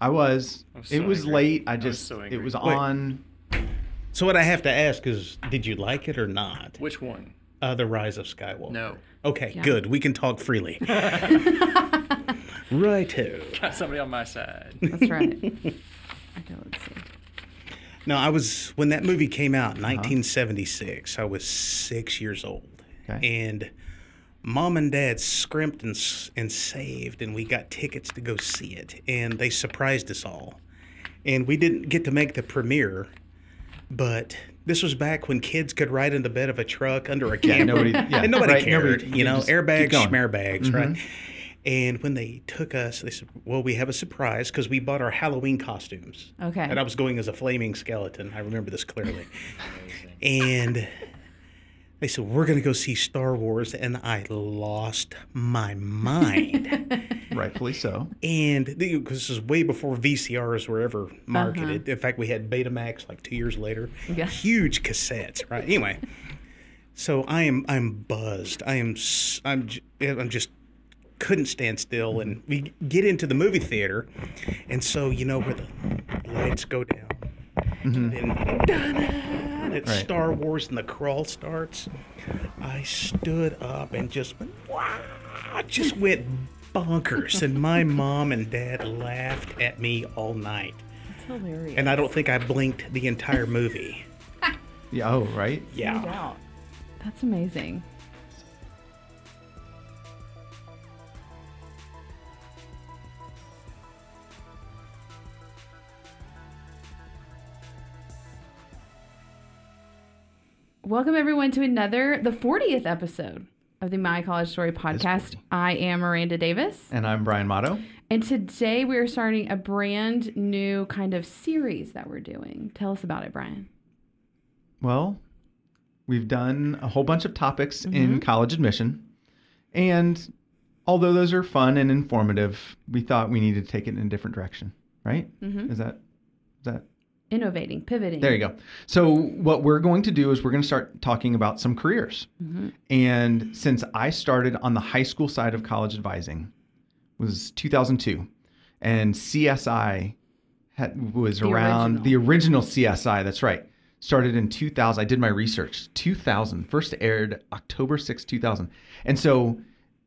I was. I was it was angry. late. I I was just. so it was Wait. on. So what I have to ask is, did you like it or not? Which one? Uh, the Rise of Skywalker. No. Okay, Yeah. good. We can talk freely. Righto. Got somebody on my side. That's right. okay, let's see. No, I was when that movie came out, in 1976. I was six years old, Okay. and mom and dad scrimped and and saved, and we got tickets to go see it, and they surprised us all, and we didn't get to make the premiere, but. This was back when kids could ride in the bed of a truck under a camper, nobody- yeah, and nobody right, cared. nobody- you know, just keep airbags, going. schmairbags, right? Mm-hmm. And when they took us, they said, "Well, we have a surprise because we bought our Halloween costumes." Okay. And I was going as a flaming skeleton. I remember this clearly. and they said, We're going to go see Star Wars. And I lost my mind. Rightfully so. and because this is way before VCRs were ever marketed. Uh-huh. In fact, we had Betamax like two years later. Yeah. Huge cassettes, right? Anyway. So I am I'm buzzed. I am s- I'm j- I'm just couldn't stand still and we get into the movie theater and so you know where the lights go down mm-hmm. and then and it's Right. Star Wars and the crawl starts. I stood up and just went, wow, I just went bonkers. And my mom and dad laughed at me all night. That's hilarious. And I don't think I blinked the entire movie. Yeah. Oh, right. Yeah. doubt. That's amazing. Welcome everyone to another, the 40th episode of the My College Story podcast. I am Miranda Davis, And I'm Brian Motto. and today we are starting a brand new kind of series that we're doing. Tell us about it, Brian. Well, we've done a whole bunch of topics in college admission. And although those are fun and informative, we thought we needed to take it in a different direction, right? Mhm. Is that is that Innovating, pivoting. There you go. So what we're going to do is we're going to start talking about some careers. And since I started on the high school side of college advising was 2002 and CSI had, was The around original. the original CSI, that's right. Started in 2000. I did my research. 2000 first aired October 6, 2000. And so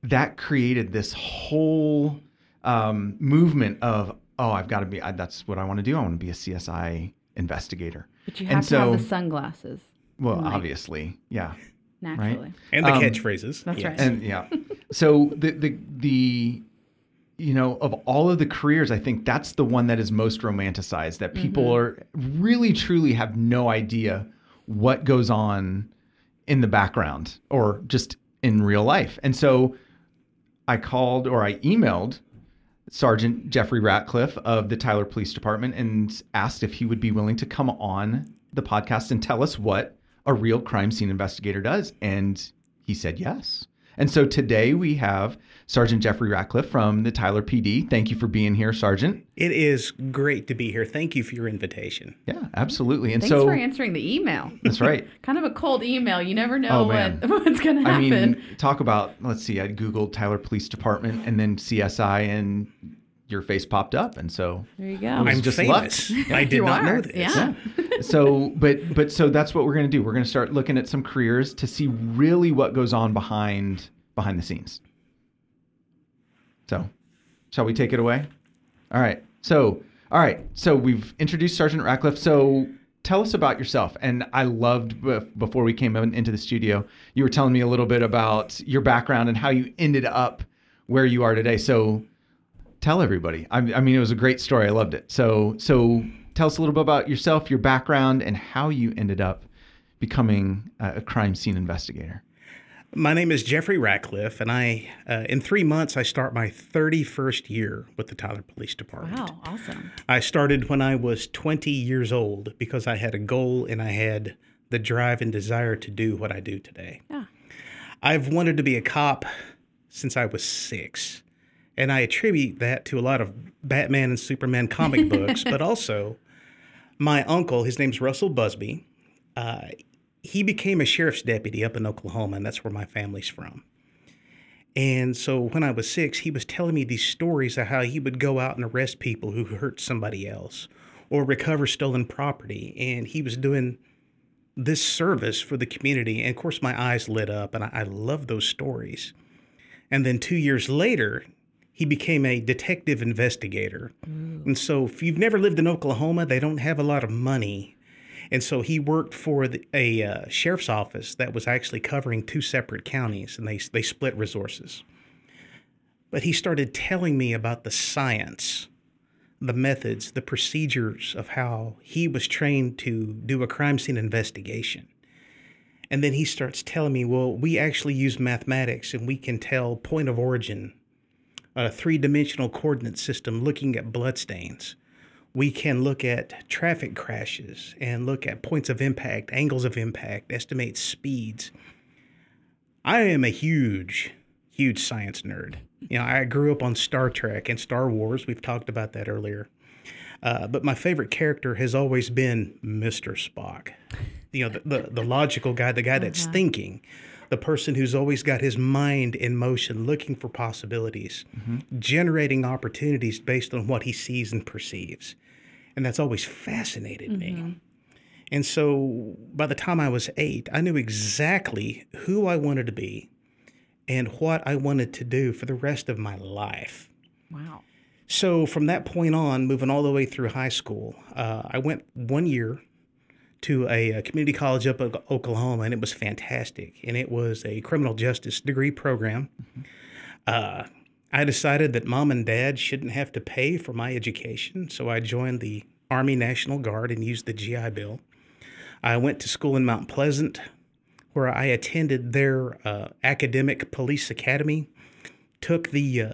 that created this whole um, movement of oh, I've got to be. I, that's what I want to do. I want to be a CSI investigator. But you And have to so- have the sunglasses Well, Right. obviously, yeah, naturally. And the Um, catchphrases. That's right. and yeah. So the the the you know of all of the careers, I think that's the one that is most romanticized. That people are really truly have no idea what goes on in the background or just in real life. And so I called or I emailed Sergeant Jeffrey Ratcliffe of the Tyler Police Department and asked if he would be willing to come on the podcast and tell us what a real crime scene investigator does. And he said yes. And so today we have Sergeant Jeffrey Ratcliffe from the Tyler PD. Thank you for being here, Sergeant. It is great to be here. Thank you for your invitation. Yeah, absolutely. And Thanks so for answering the email. that's right. kind of a cold email. You never know Oh, what, what's going to happen. I mean, talk about let's see. I googled Tyler Police Department and then CSI, and your face popped up. And so there you go. I'm just famous. luck. I did not are. know this. Yeah. so but but so that's what we're going to do we're going to start looking at some careers to see really what goes on behind behind the scenes so shall we take it away all right so all right so we've introduced sergeant ratcliffe so tell us about yourself and i loved before we came into the studio you were telling me a little bit about your background and how you ended up where you are today so tell everybody. I, I mean, it was a great story. I loved it. So, so tell us a little bit about yourself, your background, and how you ended up becoming a, a crime scene investigator. My name is Jeffrey Ratcliffe, and I, uh, in three months, I start my 31st year with the Tyler Police Department. wow, awesome. I started when I was 20 years old because I had a goal and I had the drive and desire to do what I do today. Yeah. I've wanted to be a cop since I was six. And I attribute that to a lot of Batman and Superman comic books, but also my uncle, his name's Russell Busby. Uh, he became a sheriff's deputy up in Oklahoma, and that's where my family's from. And so when I was six, he was telling me these stories of how he would go out and arrest people who hurt somebody else or recover stolen property. And he was doing this service for the community. And of course, my eyes lit up, and I, I love those stories. And then two years later, he became a detective investigator. And so, if you've never lived in Oklahoma, they don't have a lot of money. And so he worked for the, a uh, sheriff's office that was actually covering two separate counties, and they they split resources. But he started telling me about the science, the methods, the procedures of how he was trained to do a crime scene investigation. And then he starts telling me, well, we actually use mathematics and we can tell point of origin, a three dimensional coordinate system looking at bloodstains. We can look at traffic crashes and look at points of impact, angles of impact, estimate speeds. I am a huge, huge science nerd. You know, I grew up on Star Trek and Star Wars. We've talked about that earlier. Uh, but my favorite character has always been Mr. Spock. You know, the, the, the logical guy, the guy that's thinking, the person who's always got his mind in motion, looking for possibilities, generating opportunities based on what he sees and perceives. And that's always fascinated me. And so by the time I was eight, I knew exactly who I wanted to be and what I wanted to do for the rest of my life. Wow. So from that point on, moving all the way through high school, uh, I went one year to a, a community college up in Oklahoma, and it was fantastic. And it was a criminal justice degree program. Uh, I decided that mom and dad shouldn't have to pay for my education, so I joined the Army National Guard and used the GI Bill. I went to school in Mount Pleasant, where I attended their uh, academic police academy, took the uh,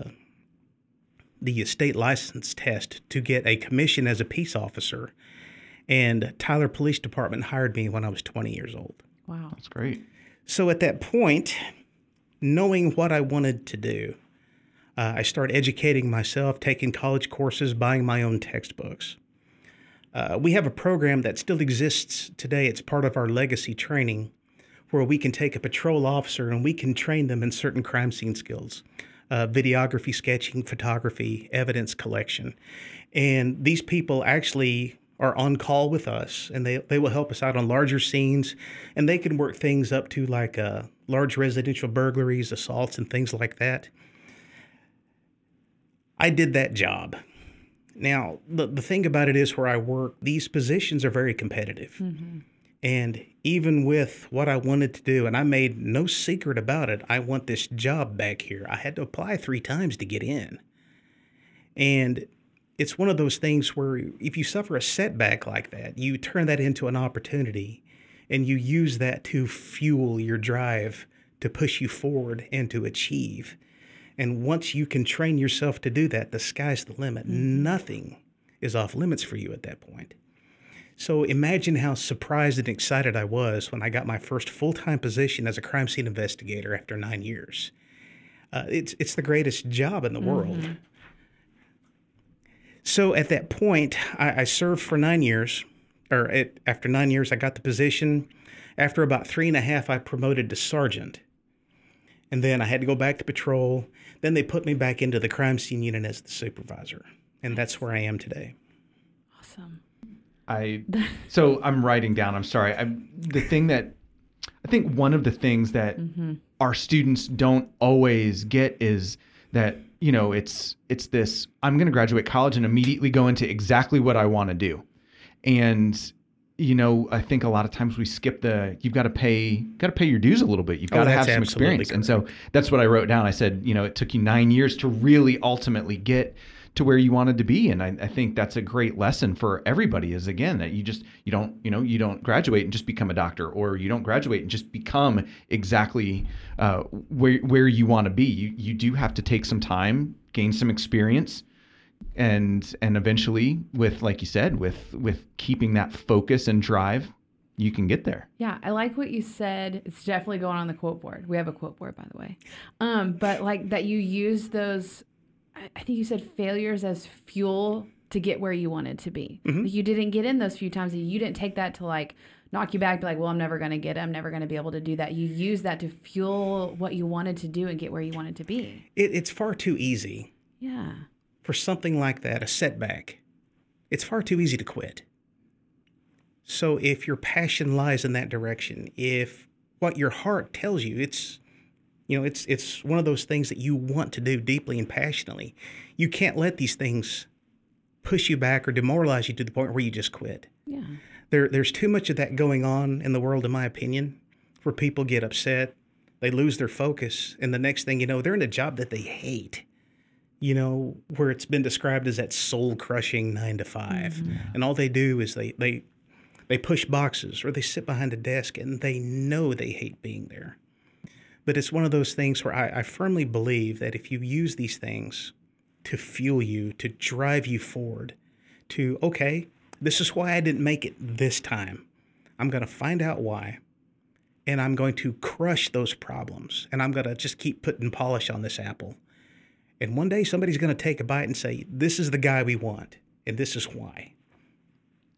the state license test to get a commission as a peace officer, and Tyler Police Department hired me when I was 20 years old. Wow. That's great. So at that point, knowing what I wanted to do, uh, I started educating myself, taking college courses, buying my own textbooks. Uh, we have a program that still exists today. It's part of our legacy training, where we can take a patrol officer and we can train them in certain crime scene skills uh, videography, sketching, photography, evidence collection. And these people actually are on call with us and they, they will help us out on larger scenes and they can work things up to like uh, large residential burglaries, assaults, and things like that. I did that job. Now, the, the thing about it is where I work, these positions are very competitive. And even with what I wanted to do, and I made no secret about it, I want this job back here. I had to apply three times to get in. And it's one of those things where if you suffer a setback like that, you turn that into an opportunity and you use that to fuel your drive to push you forward and to achieve. And once you can train yourself to do that, the sky's the limit. Nothing is off limits for you at that point. So imagine how surprised and excited I was when I got my first full time position as a crime scene investigator after nine years. Uh, it's, it's the greatest job in the world. So at that point, I, I served for nine years, or at, after nine years, I got the position. After about three and a half, I promoted to sergeant. And then I had to go back to patrol. Then they put me back into the crime scene unit as the supervisor. And that's where I am today. Awesome. I so I'm writing down. I'm sorry. I the thing that I think one of the things that mm-hmm. our students don't always get is that you know it's it's this I'm going to graduate college and immediately go into exactly what I want to do, and you know I think a lot of times we skip the you've got to pay got to pay your dues a little bit. You've got to have some experience, and so that's what I wrote down. I said you know it took you nine years to really ultimately get to where you wanted to be and I, I think that's a great lesson for everybody is again that you just you don't you know you don't graduate and just become a doctor or you don't graduate and just become exactly uh, where where you want to be you you do have to take some time gain some experience and and eventually with like you said with with keeping that focus and drive you can get there Yeah, I like what you said. It's definitely going on the quote board. We have a quote board, by the way. Um, but like that you use those, I think you said failures as fuel to get where you wanted to be. Mm-hmm. Like, you didn't get in those few times. and You didn't take that to like knock you back, be like, well, I'm never going to get it. I'm never going to be able to do that. You use that to fuel what you wanted to do and get where you wanted to be. It, it's far too easy Yeah. for something like that, a setback. It's far too easy to quit. So if your passion lies in that direction, if what your heart tells you, it's you know, it's it's one of those things that you want to do deeply and passionately. You can't let these things push you back or demoralize you to the point where you just quit. Yeah. There there's too much of that going on in the world in my opinion, where people get upset, they lose their focus, and the next thing you know, they're in a job that they hate you know, where it's been described as that soul crushing nine to 5 mm-hmm. And all they do is they, they, they push boxes or they sit behind a desk and they know they hate being there. But it's one of those things where I, I firmly believe that if you use these things to fuel you, to drive you forward, to, okay, this is why I didn't make it this time. I'm going to find out why. And I'm going to crush those problems. And I'm going to just keep putting polish on this apple. And one day somebody's going to take a bite and say, "This is the guy we want, and this is why."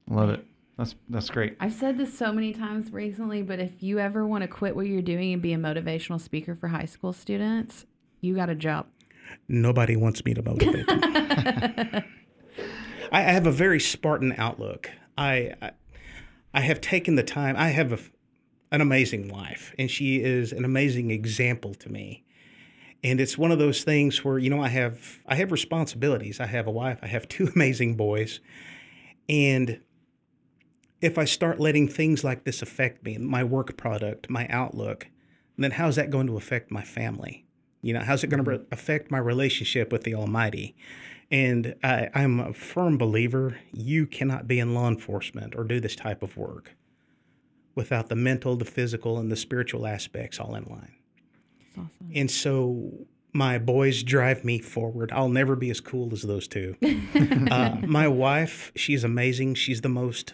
Love it. That's that's great. I've said this so many times recently, but if you ever want to quit what you're doing and be a motivational speaker for high school students, you got a job. Nobody wants me to motivate them. I I have a very Spartan outlook. I, I I have taken the time. I have a, an amazing wife, and she is an amazing example to me. And it's one of those things where you know I have I have responsibilities. I have a wife. I have two amazing boys, and if I start letting things like this affect me, my work product, my outlook, then how's that going to affect my family? You know, how's it going to re- affect my relationship with the Almighty? And I, I'm a firm believer you cannot be in law enforcement or do this type of work without the mental, the physical, and the spiritual aspects all in line. Awesome. And so my boys drive me forward. I'll never be as cool as those two. uh, my wife, she's amazing. She's the most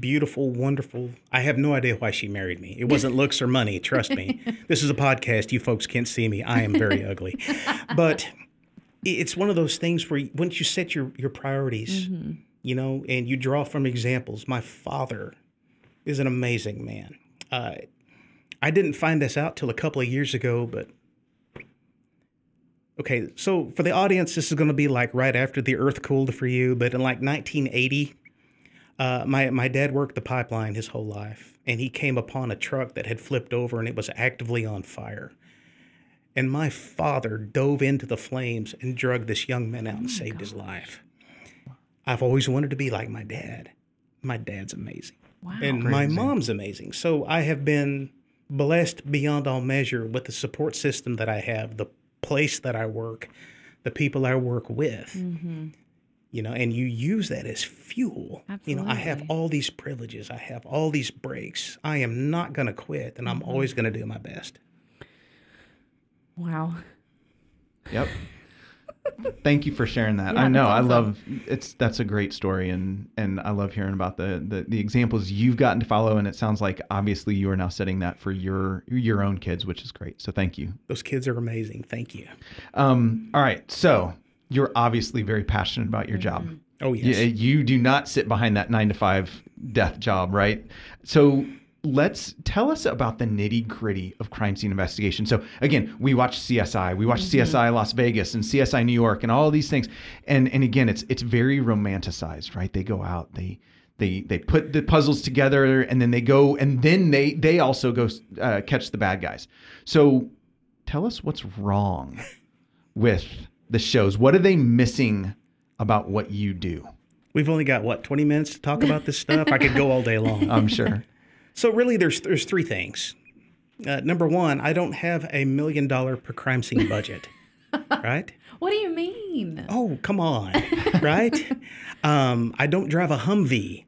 beautiful, wonderful. I have no idea why she married me. It wasn't looks or money, trust me. this is a podcast. You folks can't see me. I am very ugly. But it's one of those things where once you set your, your priorities, you know, and you draw from examples. My father is an amazing man. Uh, I didn't find this out till a couple of years ago, but okay. So for the audience, this is going to be like right after the Earth cooled for you. But in like 1980, uh, my my dad worked the pipeline his whole life, and he came upon a truck that had flipped over and it was actively on fire. And my father dove into the flames and drugged this young man out and saved his life. I've always wanted to be like my dad. My dad's amazing Wow. and my mom's amazing. So I have been blessed beyond all measure with the support system that I have, the place that I work, the people I work with. You know, and you use that as fuel. You know, I have all these privileges. I have all these breaks. I am not going to quit, and I'm always going to do my best. wow. Yep. Thank you for sharing that. Yeah, I know. that's I love it's that's a great story and and I love hearing about the, the the examples you've gotten to follow and it sounds like obviously you are now setting that for your your own kids, which is great. So thank you. Those kids are amazing. Thank you. Um all right. So, you're obviously very passionate about your job. Oh yes. You, you do not sit behind that 9 to 5 death job, right? So, let's tell us about the nitty gritty of crime scene investigation. So again, we watch CSI, we watch CSI Las Vegas and CSI New York and all these things. And and again, it's it's very romanticized, right? They go out, they they they put the puzzles together and then they go and then they they also go uh, catch the bad guys. So tell us what's wrong with the shows. What are they missing about what you do? We've only got what 20 minutes to talk about this stuff. I could go all day long. I'm sure. So really, there's there's three things. Uh, number one, I don't have a million dollar per crime scene budget, right? What do you mean? Oh, come on, right? Um, I don't drive a Humvee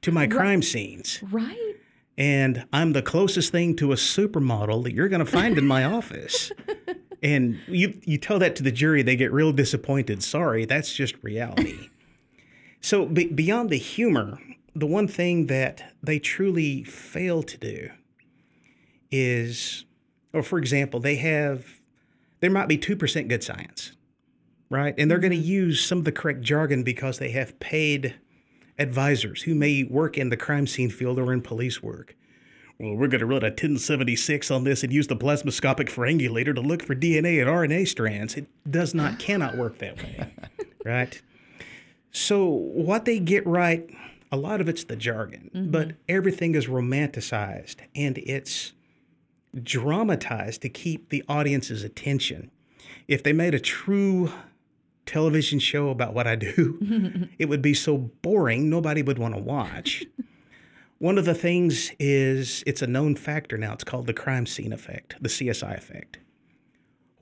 to my crime scenes, Right? and I'm the closest thing to a supermodel that you're going to find in my office. And you you tell that to the jury, they get real disappointed. Sorry, that's just reality. So be, beyond the humor, the one thing that they truly fail to do is, or for example, they have there might be two percent good science. right? And they're going to mm-hmm. use some of the correct jargon because they have paid advisors who may work in the crime scene field or in police work. Well, we're going to run a 1076 on this and use the plasmoscopic frangulator to look for DNA and RNA strands. It does not, cannot work that way, right? So, what they get right, a lot of it's the jargon, mm-hmm. but everything is romanticized and it's dramatized to keep the audience's attention. If they made a true television show about what I do, it would be so boring nobody would want to watch. One of the things is it's a known factor now. It's called the crime scene effect, the CSI effect,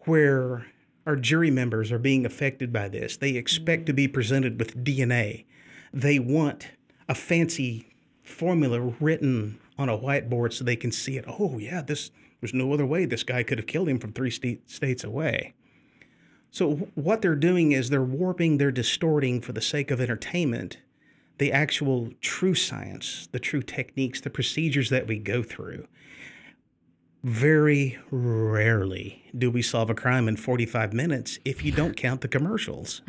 where our jury members are being affected by this. They expect to be presented with DNA. They want a fancy formula written on a whiteboard so they can see it. Oh, yeah, this there's no other way this guy could have killed him from three st- states away. So what they're doing is they're warping, they're distorting for the sake of entertainment the actual true science, the true techniques, the procedures that we go through. Very rarely do we solve a crime in 45 minutes if you don't count the commercials.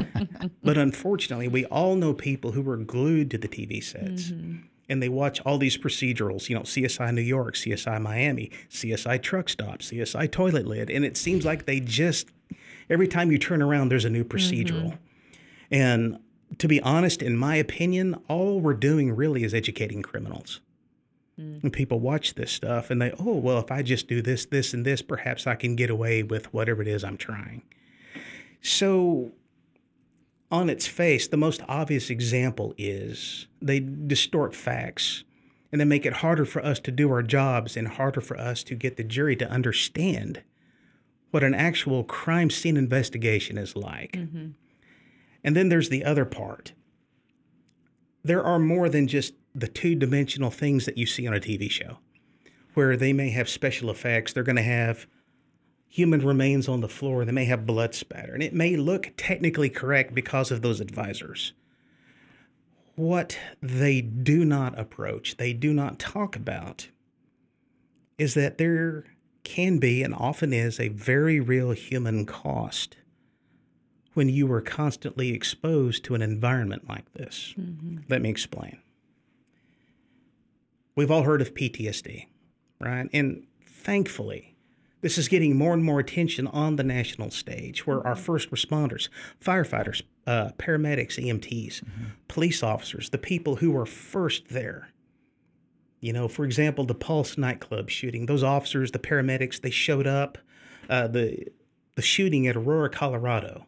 but unfortunately, we all know people who are glued to the TV sets mm-hmm. and they watch all these procedurals, you know, CSI New York, CSI Miami, CSI Truck Stop, CSI Toilet Lid, and it seems like they just every time you turn around there's a new procedural. Mm-hmm. And to be honest, in my opinion, all we're doing really is educating criminals. Mm. And people watch this stuff and they, oh, well, if I just do this, this, and this, perhaps I can get away with whatever it is I'm trying. So, on its face, the most obvious example is they distort facts and they make it harder for us to do our jobs and harder for us to get the jury to understand what an actual crime scene investigation is like. Mm-hmm. And then there's the other part. There are more than just the two dimensional things that you see on a TV show, where they may have special effects. They're going to have human remains on the floor. They may have blood spatter. And it may look technically correct because of those advisors. What they do not approach, they do not talk about, is that there can be and often is a very real human cost when you are constantly exposed to an environment like this. Let me explain. We've all heard of PTSD, right? And thankfully, this is getting more and more attention on the national stage where our first responders, firefighters, uh, paramedics, EMTs, police officers, the people who were first there, you know, for example, the Pulse nightclub shooting, those officers, the paramedics, they showed up. Uh, the, the shooting at Aurora, Colorado,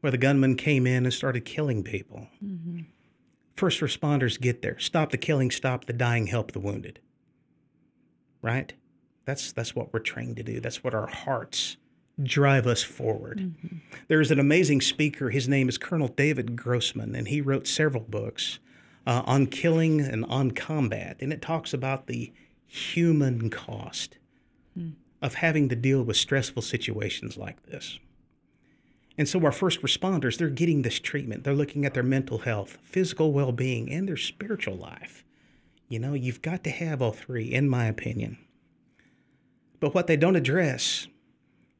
where the gunman came in and started killing people. Mm-hmm. First responders get there, stop the killing, stop the dying, help the wounded. Right? That's that's what we're trained to do. That's what our hearts drive us forward. Mm-hmm. There's an amazing speaker. His name is Colonel David Grossman, and he wrote several books uh, on killing and on combat. And it talks about the human cost hmm. of having to deal with stressful situations like this. And so our first responders, they're getting this treatment. They're looking at their mental health, physical well being, and their spiritual life. You know, you've got to have all three, in my opinion. But what they don't address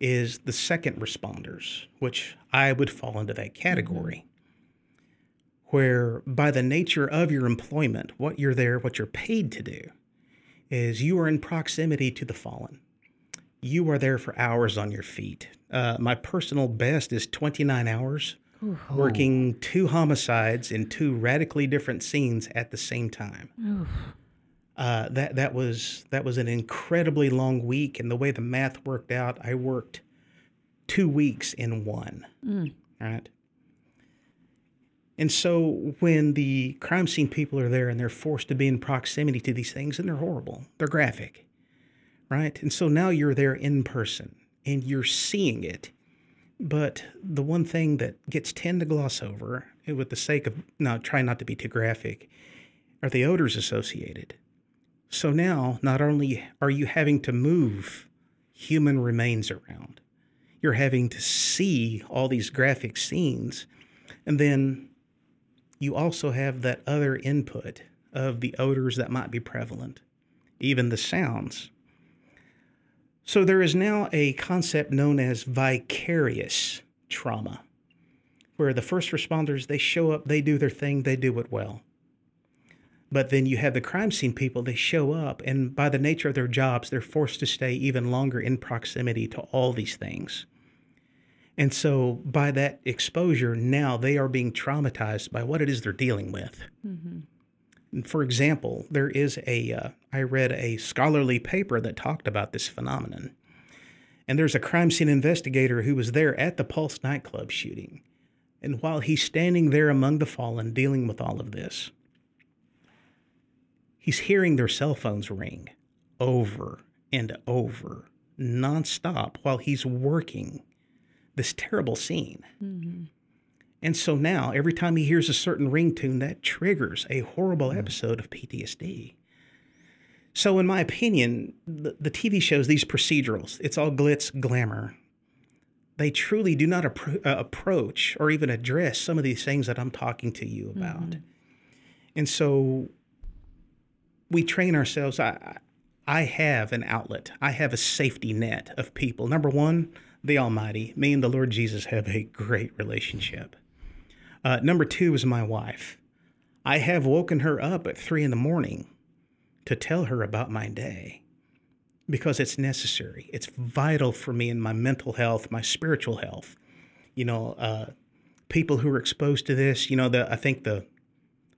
is the second responders, which I would fall into that category, mm-hmm. where by the nature of your employment, what you're there, what you're paid to do, is you are in proximity to the fallen. You are there for hours on your feet. Uh, my personal best is 29 hours working two homicides in two radically different scenes at the same time. Uh, that that was that was an incredibly long week, and the way the math worked out, I worked two weeks in one. Right. And so when the crime scene people are there and they're forced to be in proximity to these things, and they're horrible, they're graphic, right? And so now you're there in person and you're seeing it. But the one thing that gets tend to gloss over, eh, with the sake of not trying not to be too graphic, are the odors associated. So now, not only are you having to move human remains around, you're having to see all these graphic scenes, and then you also have that other input of the odors that might be prevalent, even the sounds. So there is now a concept known as vicarious trauma. where the first responders they show up, they do their thing, they do it well. But then you have the crime scene people, they show up, and by the nature of their jobs, they're forced to stay even longer in proximity to all these things. And so, by that exposure, now they are being traumatized by what it is they're dealing with. And For example, there is a, uh, I read a scholarly paper that talked about this phenomenon. And there's a crime scene investigator who was there at the Pulse nightclub shooting. And while he's standing there among the fallen dealing with all of this, he's hearing their cell phones ring over and over, nonstop, while he's working this terrible scene. And so now, every time he hears a certain ringtone, that triggers a horrible episode of PTSD. So, in my opinion, the, the TV shows, these procedurals, it's all glitz, glamour. They truly do not appro- uh, approach or even address some of these things that I'm talking to you about. And so we train ourselves. I, I have an outlet, I have a safety net of people. Number one, the Almighty. Me and the Lord Jesus have a great relationship. Uh, number two is my wife. I have woken her up at three in the morning to tell her about my day because it's necessary. It's vital for me in my mental health, my spiritual health. You know, uh, people who are exposed to this, you know, the I think the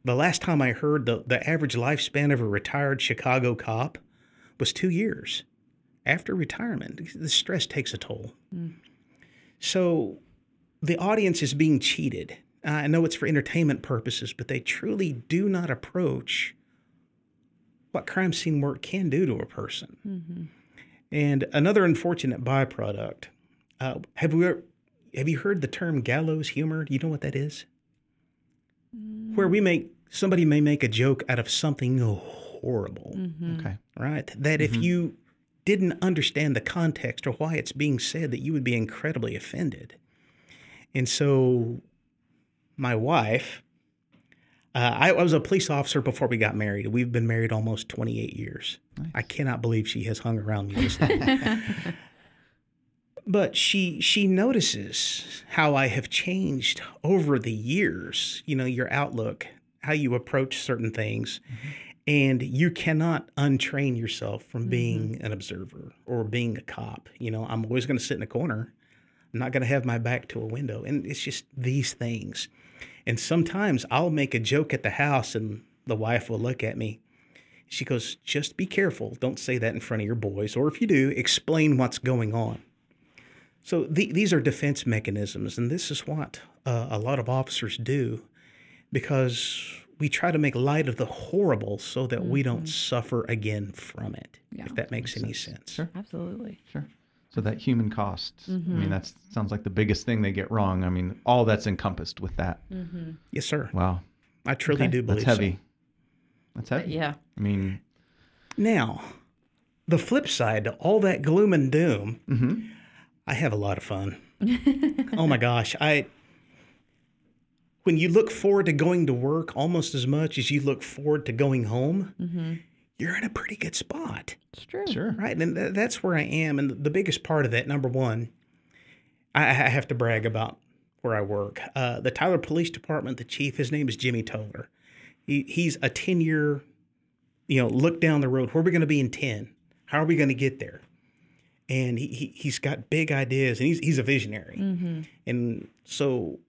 the last time I heard the, the average lifespan of a retired Chicago cop was two years. After retirement, the stress takes a toll. So the audience is being cheated. Uh, I know it's for entertainment purposes, but they truly do not approach what crime scene work can do to a person. Mm-hmm. And another unfortunate byproduct. Uh, have we have you heard the term gallows humor? Do you know what that is? Where we mm. make somebody may make a joke out of something horrible, mm-hmm. Okay. right? That if mm-hmm. you didn't understand the context or why it's being said, that you would be incredibly offended. And so, my wife, uh, I, I was a police officer before we got married. We've been married almost 28 years. I cannot believe she has hung around me this long. but she she notices how I have changed over the years. You know, your outlook, how you approach certain things. And you cannot untrain yourself from being an observer or being a cop. You know, I'm always going to sit in a corner. I'm not going to have my back to a window. And it's just these things. And sometimes I'll make a joke at the house and the wife will look at me. She goes, Just be careful. Don't say that in front of your boys. Or if you do, explain what's going on. So the, these are defense mechanisms. And this is what uh, a lot of officers do because we try to make light of the horrible so that we don't suffer again from it, Yeah. if that makes any sense. Sure. Absolutely. Sure. So that human cost. I mean, mm-hmm. that sounds like the biggest thing they get wrong. I mean, all that's encompassed with that. Mm-hmm. Yes, sir. Wow. I truly Okay, do believe That's so. heavy. That's heavy. Yeah. I mean, Now, the flip side to all that gloom and doom, Mm-hmm. I have a lot of fun. oh my gosh, I when you look forward to going to work almost as much as you look forward to going home, mm-hmm. You're in a pretty good spot, It's true. sure. right? And th- that's where I am. And the biggest part of that, number one, I, I have to brag about where I work. Uh, the Tyler Police Department, the chief, his name is Jimmy Toler. He, he's a 10 year, you know, look down the road. Where are we going to be in 10? How are we going to get there? And he, he, he's got big ideas and he's, he's a visionary. And so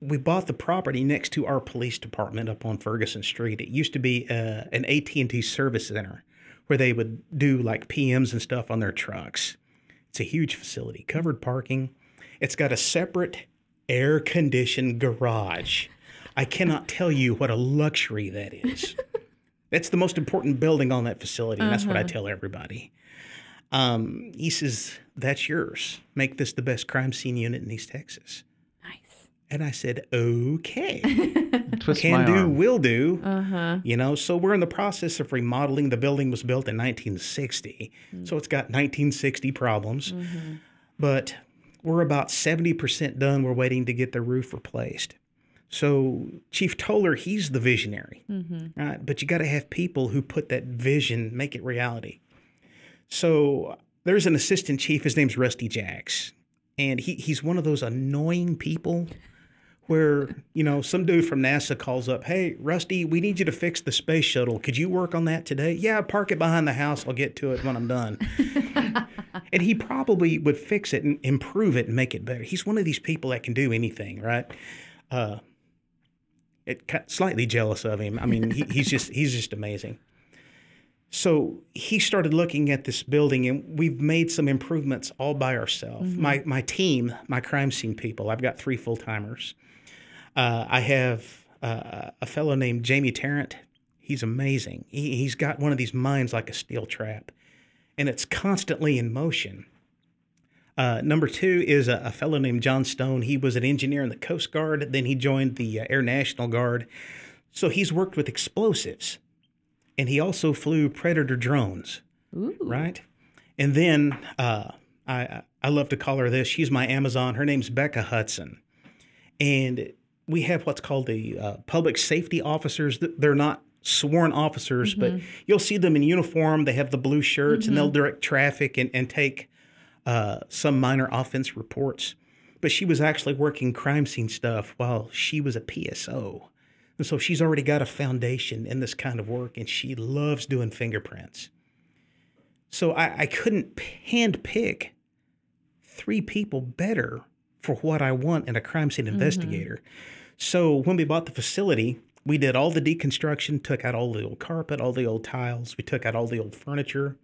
we bought the property next to our police department up on Ferguson Street. It used to be uh, an AT&T service center where they would do like PMs and stuff on their trucks. It's a huge facility, covered parking. It's got a separate air conditioned garage. I cannot tell you what a luxury that is. That's the most important building on that facility, and that's what I tell everybody. Um, he says, That's yours. Make this the best crime scene unit in East Texas. And I said, Okay. Can do, arm. will do. Uh huh. You know, so we're in the process of remodeling. The building was built in 1960, mm. so it's got 1960 problems. Mm-hmm. But we're about 70% done. We're waiting to get the roof replaced. So Chief Toler, he's the visionary, mm-hmm. right? But you got to have people who put that vision, make it reality. So there's an assistant chief. His name's Rusty Jacks, and he he's one of those annoying people where you know some dude from NASA calls up, "Hey, Rusty, we need you to fix the space shuttle. Could you work on that today?" Yeah, park it behind the house. I'll get to it when I'm done. and he probably would fix it and improve it and make it better. He's one of these people that can do anything, right? Uh, it slightly jealous of him. I mean, he, he's just he's just amazing. So he started looking at this building, and we've made some improvements all by ourselves. My my team, my crime scene people. I've got three full timers. Uh, I have uh, a fellow named Jamie Tarrant. He's amazing. He, he's got one of these minds like a steel trap, and it's constantly in motion. Uh, number two is a, a fellow named John Stone. He was an engineer in the Coast Guard. Then he joined the uh, Air National Guard. So he's worked with explosives, and he also flew Predator drones Ooh. right? And then uh, I I love to call her this. She's my Amazon. Her name's Becca Hudson, and we have what's called the uh, public safety officers. They're not sworn officers, but you'll see them in uniform. They have the blue shirts, and they'll direct traffic and and take uh, some minor offense reports. But she was actually working crime scene stuff while she was a PSO. And so she's already got a foundation in this kind of work, and she loves doing fingerprints. So I, I couldn't handpick three people better for what I want in a crime scene investigator. So when we bought the facility, we did all the deconstruction, took out all the old carpet, all the old tiles, we took out all the old furniture.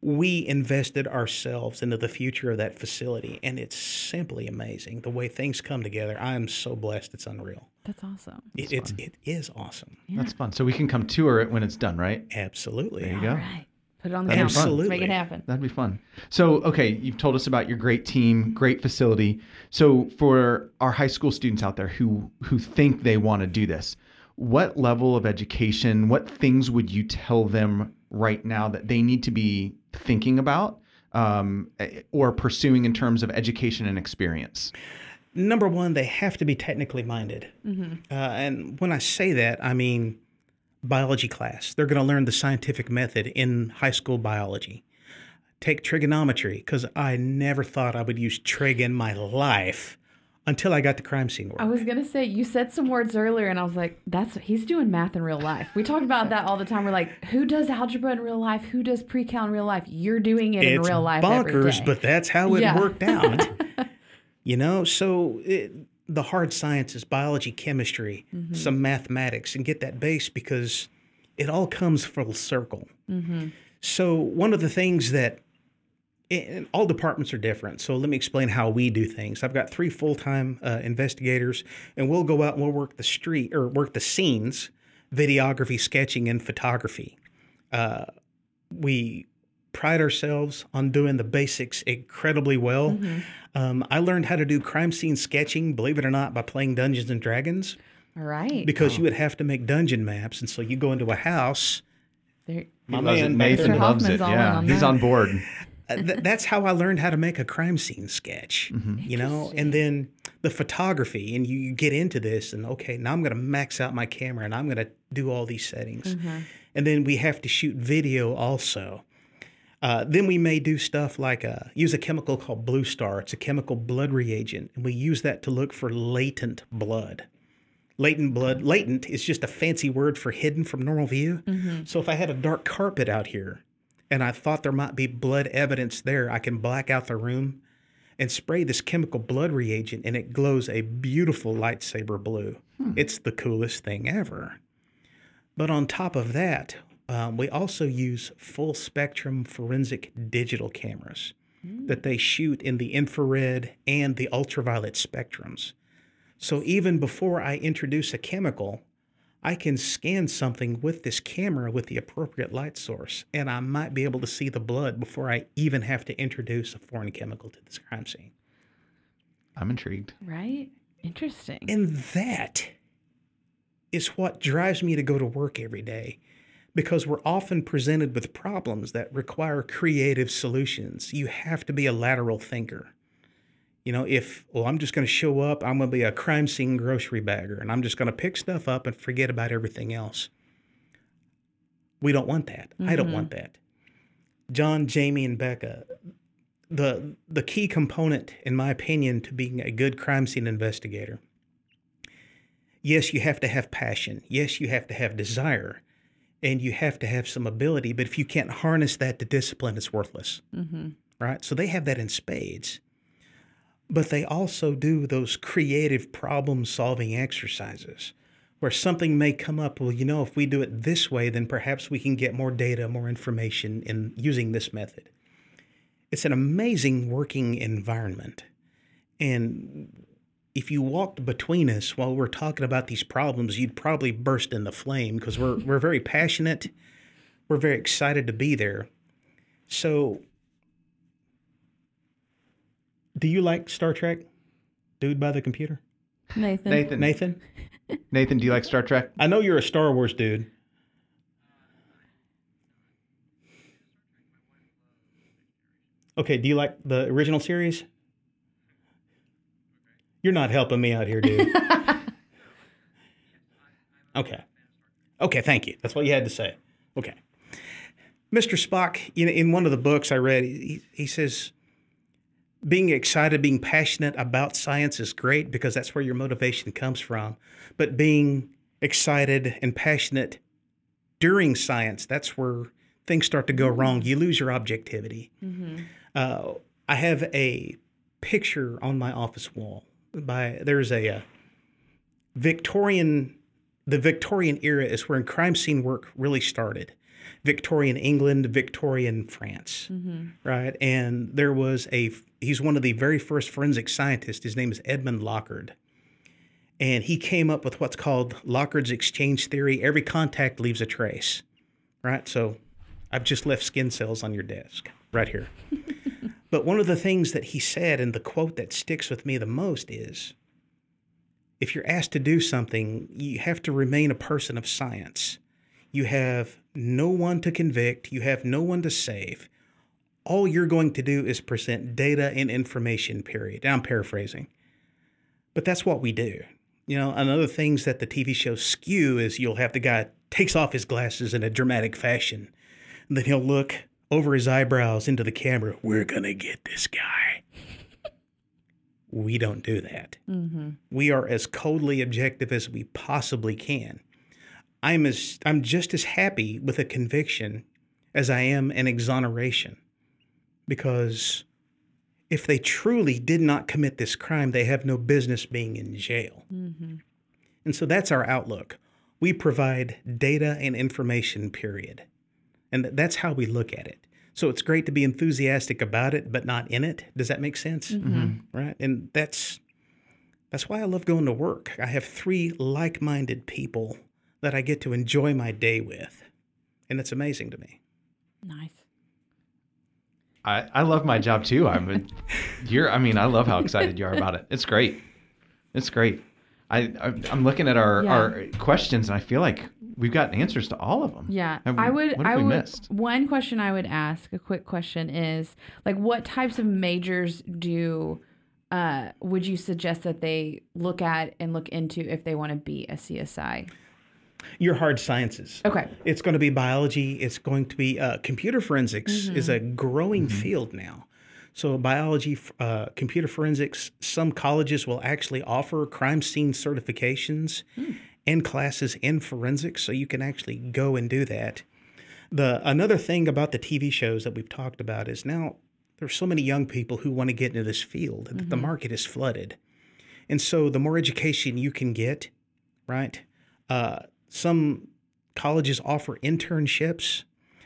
We invested ourselves into the future of that facility, and it's simply amazing the way things come together. I am so blessed; it's unreal. That's awesome. It, it's it is awesome. That's fun. So we can come tour it when it's done, right? Absolutely. There you All go. right. Put it on the That'd be calendar. fun. Let's make it happen. That'd be fun. So, okay, you've told us about your great team, great facility. So, for our high school students out there who who think they want to do this, what level of education, what things would you tell them right now that they need to be thinking about um, eh, or pursuing in terms of education and experience? number one, they have to be technically minded. Uh, and when I say that, I mean biology class. They're going to learn the scientific method in high school biology. Take trigonometry, because I never thought I would use trig in my life until I got to crime scene work. I was gonna say you said some words earlier, and I was like, "That's he's doing math in real life." We talked about that all the time. We're like, "Who does algebra in real life? Who does pre-cal in real life?" You're doing it in real life bonkers, but that's how it Yeah. worked out. you know, so it, the hard sciences, biology, chemistry, Mm-hmm. some mathematics, and get that base because it all comes full circle. Mm-hmm. So one of the things that and all departments are different. So let me explain how we do things. I've got three full-time uh, investigators, and we'll go out and we'll work the street or work the scenes, videography, sketching, and photography. Uh, we pride ourselves on doing the basics incredibly well. Um, I learned how to do crime scene sketching, believe it or not, by playing Dungeons and Dragons all right. because you would have to make dungeon maps, and so you go into a house. There, My He loves it. man Nathan there- loves Hoffman's it. Yeah, on he's on board. Uh, th- that's how I learned how to make a crime scene sketch, you know, and then the photography. And you, you get into this, and okay, now I'm going to max out my camera and I'm going to do all these settings. And then we have to shoot video also. Uh, then we may do stuff like uh, use a chemical called Bluestar. It's a chemical blood reagent, and we use that to look for latent blood. Latent blood, latent is just a fancy word for hidden from normal view. So if I had a dark carpet out here and I thought there might be blood evidence there, I can black out the room and spray this chemical blood reagent, and it glows a beautiful lightsaber blue. It's the coolest thing ever. But on top of that, um, we also use full spectrum forensic digital cameras that they shoot in the infrared and the ultraviolet spectrums. So even before I introduce a chemical, I can scan something with this camera with the appropriate light source, and I might be able to see the blood before I even have to introduce a foreign chemical to this crime scene. I'm intrigued. right. Interesting. And that is what drives me to go to work every day because we're often presented with problems that require creative solutions. You have to be a lateral thinker. You know, if, well, I'm just going to show up, I'm going to be a crime scene grocery bagger, and I'm just going to pick stuff up and forget about everything else. We don't want that. I don't want mm-hmm. that. John, Jamie, and Becca, the the key component, in my opinion, to being a good crime scene investigator yes, you have to have passion. Yes, you have to have desire. And you have to have some ability. But if you can't harness that to discipline, it's worthless. Mm-hmm. Right? So they have that in spades. But they also do those creative problem solving exercises where something may come up. Well, you know, if we do it this way, then perhaps we can get more data, more information in using this method. It's an amazing working environment. And if you walked between us while we're talking about these problems, you'd probably burst into flame because we're we're very passionate. We're very excited to be there. So, do you like Star Trek? Dude by the computer, Nathan. Nathan, Nathan. Nathan, do you like Star Trek? I know you're a Star Wars dude. Okay, do you like the original series? You're not helping me out here, dude. okay. Okay, thank you. That's what you had to say. Okay. Mr. Spock, you know, in one of the books I read, he, he says, being excited, being passionate about science is great because that's where your motivation comes from. But being excited and passionate during science, that's where things start to go wrong. You lose your objectivity. Uh, I have a picture on my office wall. By there's a, uh Victorian, the Victorian era is when crime scene work really started. Victorian England, Victorian France, right? And there was a, he's one of the very first forensic scientists. His name is Edmond Locard. And he came up with what's called Locard's exchange theory. Every contact leaves a trace, right? So I've just left skin cells on your desk right here. but one of the things that he said, and the quote that sticks with me the most is if you're asked to do something, you have to remain a person of science. You have no one to convict, you have no one to save. All you're going to do is present data and information, period. And I'm paraphrasing. But that's what we do. You know, another things that the TV show skew is you'll have the guy takes off his glasses in a dramatic fashion. And then he'll look over his eyebrows into the camera. We're gonna get this guy. we don't do that. We are as coldly objective as we possibly can. I'm as I'm just as happy with a conviction as I am an exoneration. Because if they truly did not commit this crime, they have no business being in jail. Mm-hmm. And so that's our outlook. We provide data and information, period. And that's how we look at it. So it's great to be enthusiastic about it, but not in it. Does that make sense? Mm-hmm. Mm-hmm. Right. And that's that's why I love going to work. I have three like-minded people that I get to enjoy my day with. And it's amazing to me. Nice. I, I love my job too. I'm a, you're I mean I love how excited you are about it. It's great. It's great. I I'm I'm looking at our Yeah. our questions and I feel like we've got answers to all of them. Yeah, Have I would. What have I we would. missed? One question I would ask, a quick question, is like, what types of majors do uh, would you suggest that they look at and look into if they want to be a CSI? Your hard sciences. Okay. It's going to be biology. It's going to be uh, computer forensics is a growing field now. So biology, uh, computer forensics. Some colleges will actually offer crime scene certifications and classes in forensics, so you can actually go and do that. The another thing about the TV shows that we've talked about is now there's so many young people who want to get into this field that the market is flooded, and so the more education you can get, right? Uh, some colleges offer internships.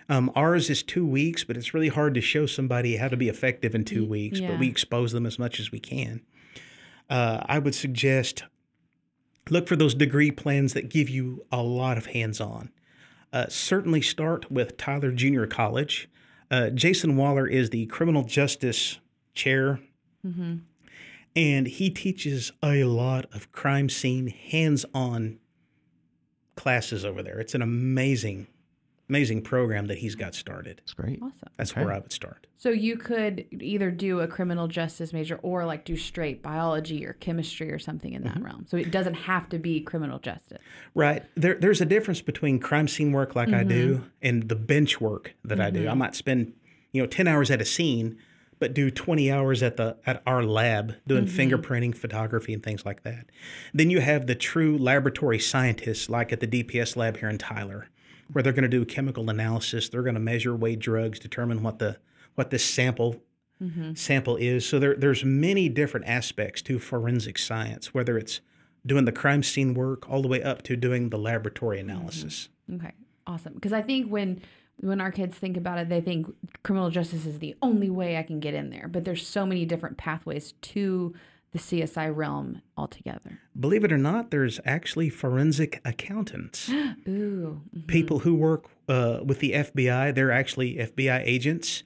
Um, ours is two weeks, but it's really hard to show somebody how to be effective in two weeks. yeah. But we expose them as much as we can. Uh, I would suggest look for those degree plans that give you a lot of hands-on. Uh, certainly start with Tyler Junior College. Uh, Jason Waller is the criminal justice chair and he teaches a lot of crime scene hands-on classes over there. It's an amazing, amazing program that he's got started. It's great. Awesome. That's Okay. where I would start. So you could either do a criminal justice major or like do straight biology or chemistry or something in that mm-hmm. realm. So it doesn't have to be criminal justice. Right. There, there's a difference between crime scene work like I do mm-hmm. and the bench work that I do. Mm-hmm. I might spend, you know, 10 hours at a scene, but do 20 hours at the at our lab doing fingerprinting, photography, and things like that. Then you have the true laboratory scientists, like at the DPS lab here in Tyler, where they're going to do chemical analysis. They're going to measure, weigh drugs, determine what the what this sample mm-hmm. sample is. So there, there's many different aspects to forensic science, whether it's doing the crime scene work all the way up to doing the laboratory mm-hmm. analysis. Okay, awesome. Because I think when when our kids think about it, they think criminal justice is the only way I can get in there. But there's so many different pathways to the CSI realm altogether. Believe it or not, there's actually forensic accountants. Ooh, People who work uh, with the FBI, they're actually FBI agents.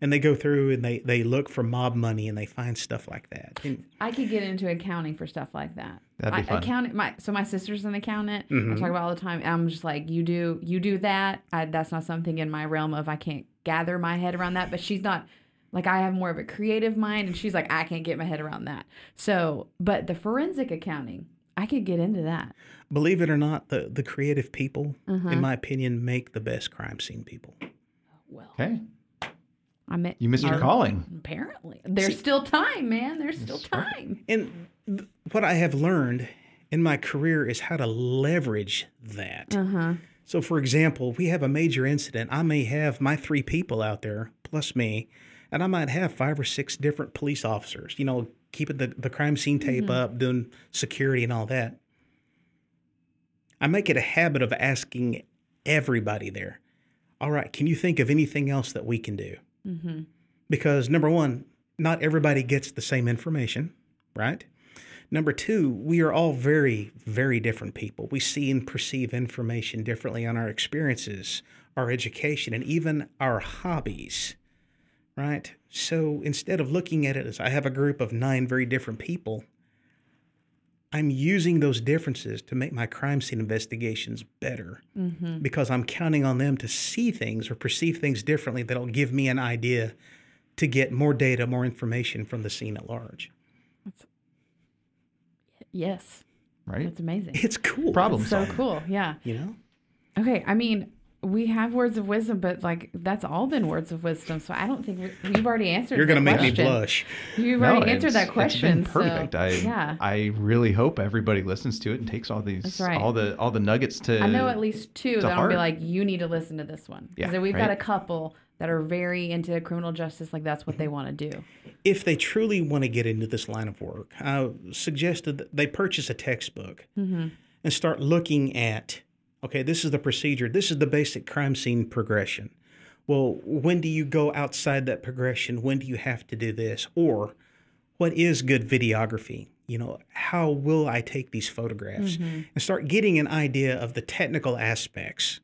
And they go through and they, they look for mob money and they find stuff like that. And I could get into accounting for stuff like that. That'd be I, fun. Accountant, my so my sister's an accountant. Mm-hmm. I talk about all the time. I'm just like, you do you do that. I, that's not something in my realm of I can't gather my head around that. But she's not like I have more of a creative mind, and she's like I can't get my head around that. So, but the forensic accounting, I could get into that. believe it or not, the, the creative people, Uh-huh. in my opinion, make the best crime scene people. Well, Okay. I met You missed your calling. Apparently, there's still time, man. There's still time. And th- what I have learned in my career is how to leverage that. Uh huh. So, for example, we have a major incident. I may have my three people out there plus me, and I might have five or six different police officers, you know, keeping the, the crime scene tape up, doing security and all that. I make it a habit of asking everybody there, all right, can you think of anything else that we can do? Mm-hmm. Because number one, not everybody gets the same information, right? Number two, we are all very, very different people. We see and perceive information differently on our experiences, our education, and even our hobbies, right? So instead of looking at it as I have a group of nine very different people, I'm using those differences to make my crime scene investigations better Mm-hmm. because I'm counting on them to see things or perceive things differently that'll give me an idea to get more data, more information from the scene at large. Yes, Right? that's amazing. It's cool. Problem so cool. Yeah. You know? Okay. I mean, we have words of wisdom, but like that's all been words of wisdom. So I don't think we, we've already answered. You're going to that make me blush. You've No, already answered that question. It's been perfect. So, I yeah. I really hope everybody listens to it and takes all these right. all the all the nuggets to I know at least two that'll be like, you need to listen to this one. Yeah, Because we've got a couple that are very into criminal justice. Like that's what they want to do. If they truly want to get into this line of work, I suggested that they purchase a textbook Mm-hmm. and start looking at okay, this is the procedure, this is the basic crime scene progression. Well, when do you go outside that progression? When do you have to do this? Or what is good videography? You know, how will I take these photographs mm-hmm. and start getting an idea of the technical aspects?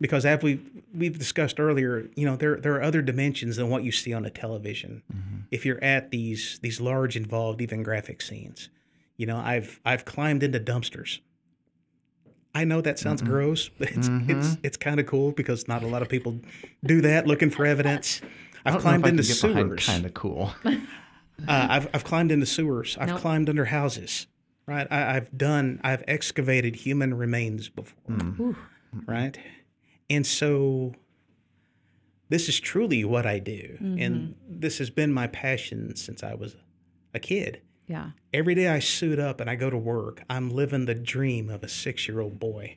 Because as we we've discussed earlier, you know, there there are other dimensions than what you see on a television. Mm-hmm. If you're at these these large involved even graphic scenes. You know, I've I've climbed into dumpsters. I know that sounds gross, but it's it's it's kind of cool because not a lot of people do that looking for evidence. I I've climbed into I could sewers. kind of cool. Uh, I've I've climbed into sewers. I've Nope. climbed under houses. Right. I, I've done. I've excavated human remains before. Ooh. Right. And so, this is truly what I do, and mm-hmm. this has been my passion since I was a kid. Yeah. Every day I suit up and I go to work. I'm living the dream of a six-year-old boy.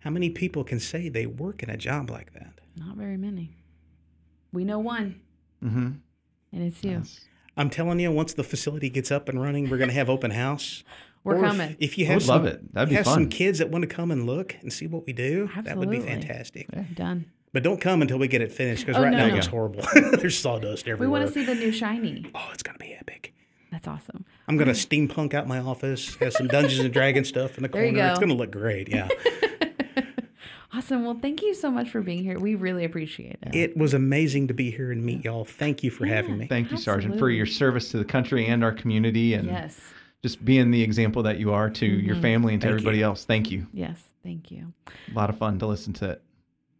How many people can say they work in a job like that? Not very many. We know one, mm-hmm. and it's you. I'm telling you, once the facility gets up and running, we're going to have open house. We're Or coming. If, you I have would some, love it. That'd be have fun. some kids that want to come and look and see what we do, that would be Absolutely. fantastic. Done. But don't come until we get it finished because Oh, right no, now no. it looks horrible. There's sawdust everywhere. We want to see the new shiny. oh, it's going to be epic. That's awesome. I'm going to steampunk out my office, have some Dungeons and Dragons stuff in the There you corner. It's going to look great. Yeah. Awesome. Well, thank you so much for being here. We really appreciate it. it was amazing to be here and meet y'all. Thank you for having me. Thank you, Sergeant, for your service to the country and our community, and yes. just being the example that you are to your mm-hmm. family and to Thank everybody you. else. Thank you. Yes. Thank you. A lot of fun to listen to it.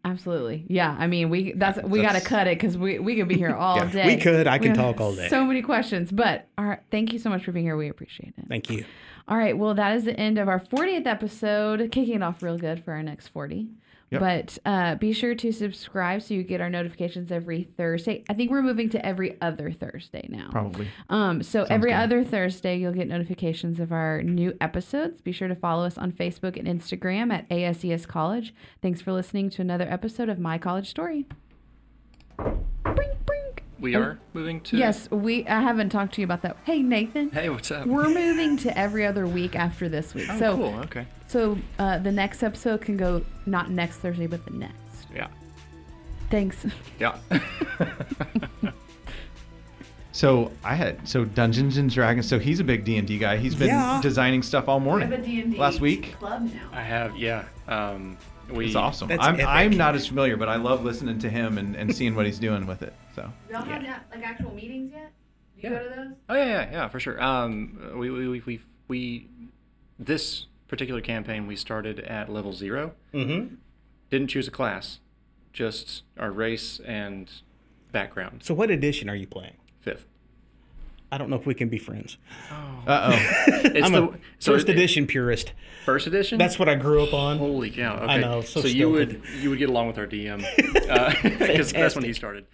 Absolutely. Yeah. I mean, we that's we got to cut it because we we could be here all Yeah, day. we could. I can talk all day. So many questions, but all right. Thank you so much for being here. We appreciate it. Thank you. All right. Well, that is the end of our 40th episode. Kicking it off real good for our next 40. Yep. But uh, be sure to subscribe so you get our notifications every Thursday. I think we're moving to every other Thursday now. Probably. Um, so every good. other Thursday, you'll get notifications of our new episodes. Be sure to follow us on Facebook and Instagram at ASES College. Thanks for listening to another episode of My College Story. Brink, brink. We are moving to. Yes, we. I haven't talked to you about that. Hey, Nathan. Hey, what's up? We're moving to every other week after this week. oh, so, cool. Okay. so uh, the next episode can go not next Thursday, but the next. Yeah. Thanks. Yeah. So I had so Dungeons and Dragons. So he's a big D and D guy. He's been Yeah. designing stuff all morning. I have a D and D last week. club now. I have. Yeah. Um, we. It's awesome. I'm epic. I'm not as familiar, but I love listening to him and, and seeing what he's doing with it. So Y'all have have like actual meetings yet? Do you go to those? Oh yeah, yeah, yeah, for sure. Um, we we we we, we this particular campaign we started at level zero. Mm-hmm. Didn't choose a class, just our race and background. So what edition are you playing? Fifth. I don't know if we can be friends. uh oh. It's I'm the a so first it- edition purist. First edition. That's what I grew up on. Holy cow! Okay. know, so you would you would get along with our DM because that's when he started.